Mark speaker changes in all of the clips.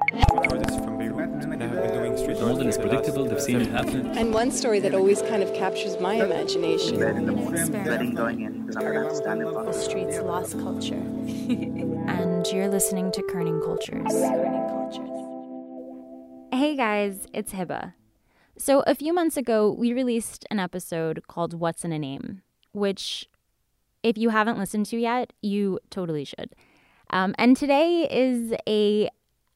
Speaker 1: Artists from Beirut and have been doing street
Speaker 2: The model
Speaker 1: art
Speaker 2: is
Speaker 1: for the last
Speaker 2: predictable, they've seen it happen.
Speaker 3: And one story that always kind of captures my imagination.
Speaker 4: bed the going in because I'm gonna have to stand
Speaker 5: The streets lost culture.
Speaker 6: and you're listening to Kerning Cultures.
Speaker 5: Kerning cultures.
Speaker 6: Hey guys, it's Hiba. So, a few months ago, we released an episode called What's in a Name, which, if you haven't listened to yet, you totally should. Um, and today is a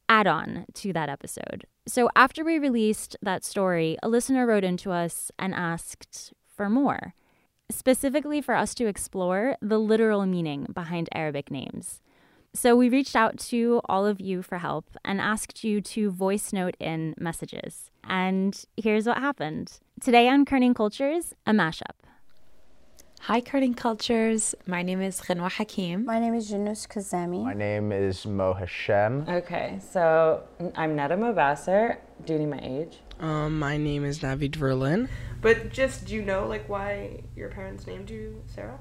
Speaker 6: add-on to that episode. So after we released that story, a listener wrote into us and asked for more, specifically for us to explore the literal meaning behind Arabic names. So we reached out to all of you for help and asked you to voice note in messages. And here's what happened. Today on Kerning Cultures, a mashup.
Speaker 7: Hi, Kerning Cultures. My name is Ghanwa Hakim.
Speaker 8: My name is Junus Kazemi.
Speaker 9: My name is Mo Hashem.
Speaker 10: Okay, so I'm Neda Mobasser. Do you need my age?
Speaker 11: Um, my name is Navi Verlin.
Speaker 12: But just, do you know like why your parents named you Sarah?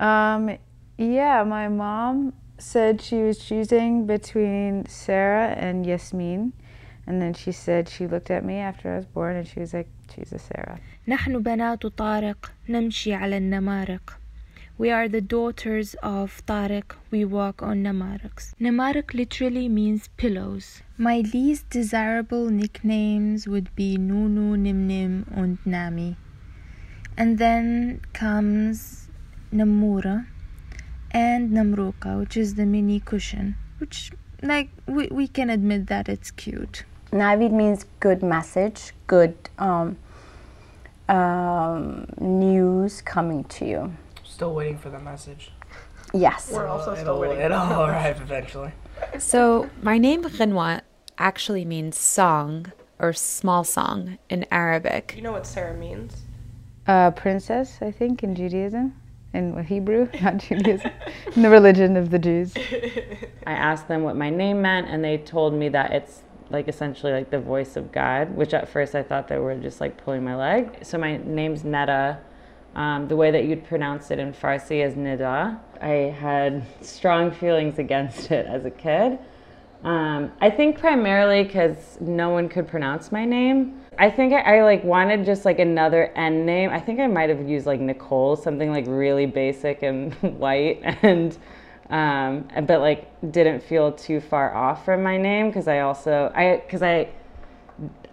Speaker 13: Um, yeah, my mom said she was choosing between Sarah and Yasmin. And then she said she looked at me after I was born and she was like, choose a Sarah.
Speaker 14: نحن بنات طارق نمشي على النمارق. We are the daughters of Tariq. We walk on namaraqs. Namaraq literally means pillows. My least desirable nicknames would be Nunu, Nimnim, and Nami. And then comes Namura and Namruka, which is the mini cushion, which, like, we, we can admit that it's cute.
Speaker 8: Navid means good message, good um, um, news coming to you.
Speaker 11: Still waiting for the message.
Speaker 8: Yes.
Speaker 12: We're also
Speaker 11: it'll,
Speaker 12: still waiting.
Speaker 11: It'll all arrive eventually.
Speaker 7: So, my name Ghanwa actually means song or small song in Arabic.
Speaker 12: You know what Sarah means?
Speaker 13: Uh, princess, I think, in Judaism. In Hebrew, not Judaism. in the religion of the Jews.
Speaker 10: I asked them what my name meant, and they told me that it's like essentially like the voice of God, which at first I thought they were just like pulling my leg. So my name's Neda. Um, the way that you'd pronounce it in Farsi is Nida. I had strong feelings against it as a kid. Um, I think primarily because no one could pronounce my name. I think I, I, like wanted just like another N name. I think I might have used like Nicole, something like really basic and white, and um, but like didn't feel too far off from my name because I also I because I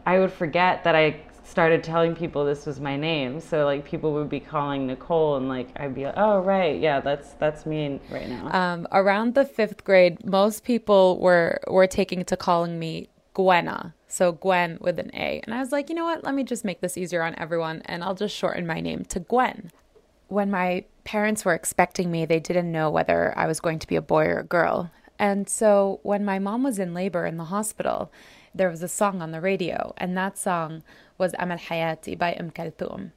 Speaker 10: I would forget that I started telling people this was my name. So like people would be calling Nicole and like I'd be like, oh right, yeah, that's that's me right now.
Speaker 7: Um, around the fifth grade, most people were were taking to calling me Gwenna. So Gwen with an A. And I was like, you know what? Let me just make this easier on everyone and I'll just shorten my name to Gwen. When my parents were expecting me, they didn't know whether I was going to be a boy or a girl. And so when my mom was in labor in the hospital, there was a song on the radio, and that song was Amal Hayati by Umm Kalthum.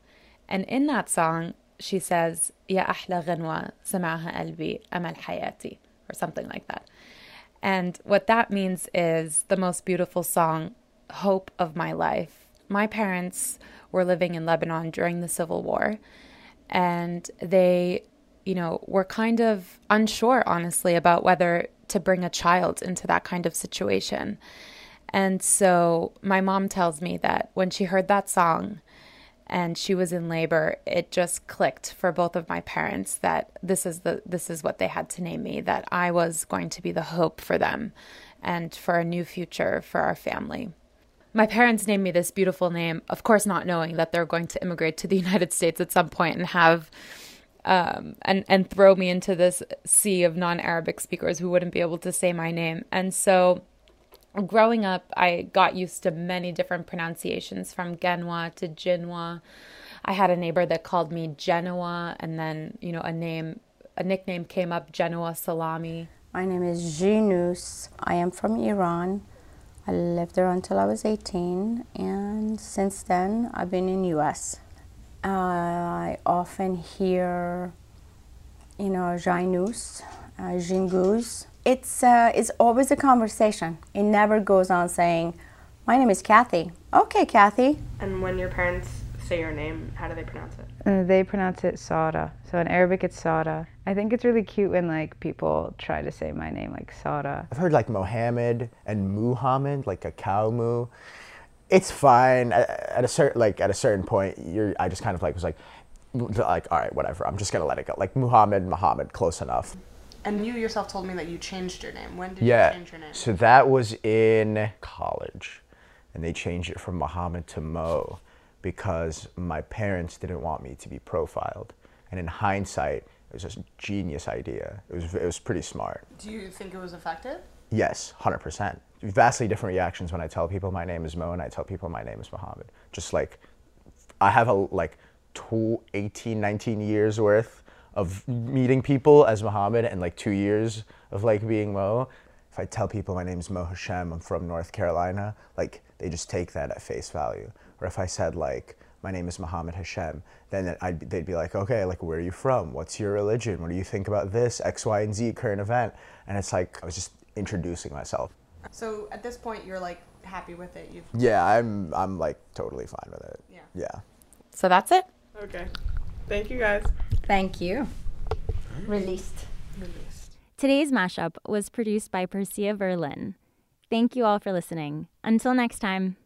Speaker 7: And in that song, she says, Ya ahla ghanwa samaha qalbi Amal Hayati, or something like that. And what that means is the most beautiful song, Hope of My Life. My parents were living in Lebanon during the Civil War, and they, you know, were kind of unsure, honestly, about whether to bring a child into that kind of situation. And so my mom tells me that when she heard that song and she was in labor, it just clicked for both of my parents that this is the this is what they had to name me, that I was going to be the hope for them and for a new future for our family. My parents named me this beautiful name, of course not knowing that they're going to immigrate to the United States at some point and have um, and and throw me into this sea of non-Arabic speakers who wouldn't be able to say my name. And so growing up, I got used to many different pronunciations from Genwa to Jinwa. I had a neighbor that called me Genoa, and then, you know, a name, a nickname came up, Genoa Salami.
Speaker 8: My name is Jinus. I am from Iran. I lived there until I was 18, and since then, I've been in U.S. Uh, I often hear, you know, Jainus, uh, Jingus it's uh, it's always a conversation. It never goes on saying, "My name is Kathy." Okay, Kathy.
Speaker 12: And when your parents say your name, how do they pronounce it?
Speaker 13: Uh, they pronounce it Sada. So in Arabic, it's Sada, I think it's really cute when like people try to say my name like Sada.
Speaker 9: I've heard like Mohammed and Muhammad, like a cow moo. It's fine at, at a certain like at a certain point. You're I just kind of like was like like all right whatever. I'm just gonna let it go. Like Muhammad, Muhammad, close enough.
Speaker 12: And you yourself told me that you changed your name. When did you change your name?
Speaker 9: So that was in college, and they changed it from Muhammad to Mo because my parents didn't want me to be profiled. And in hindsight, it was just a genius idea. It was it was pretty smart.
Speaker 12: Do you think it was effective?
Speaker 9: Yes, 100%. Vastly different reactions when I tell people my name is Mo and I tell people my name is Muhammad. Just like, I have a, like, two, 18, 19 years worth of meeting people as Muhammad and like two years of like being Mo. If I tell people my name is Mo Hashem, I'm from North Carolina, like, they just take that at face value. Or if I said like, my name is Muhammad Hashem, then I'd, they'd be like, okay, like, where are you from? What's your religion? What do you think about this? X, Y, and Z current event. And it's like, I was just introducing myself.
Speaker 12: So at this point, you're like happy with it. You've
Speaker 9: Yeah, I'm I'm like totally fine with it.
Speaker 12: Yeah.
Speaker 9: Yeah.
Speaker 7: So that's it.
Speaker 12: Okay. Thank you guys.
Speaker 8: Thank you. Released. Released.
Speaker 6: Today's mashup was produced by Persia Verlin. Thank you all for listening. Until next time.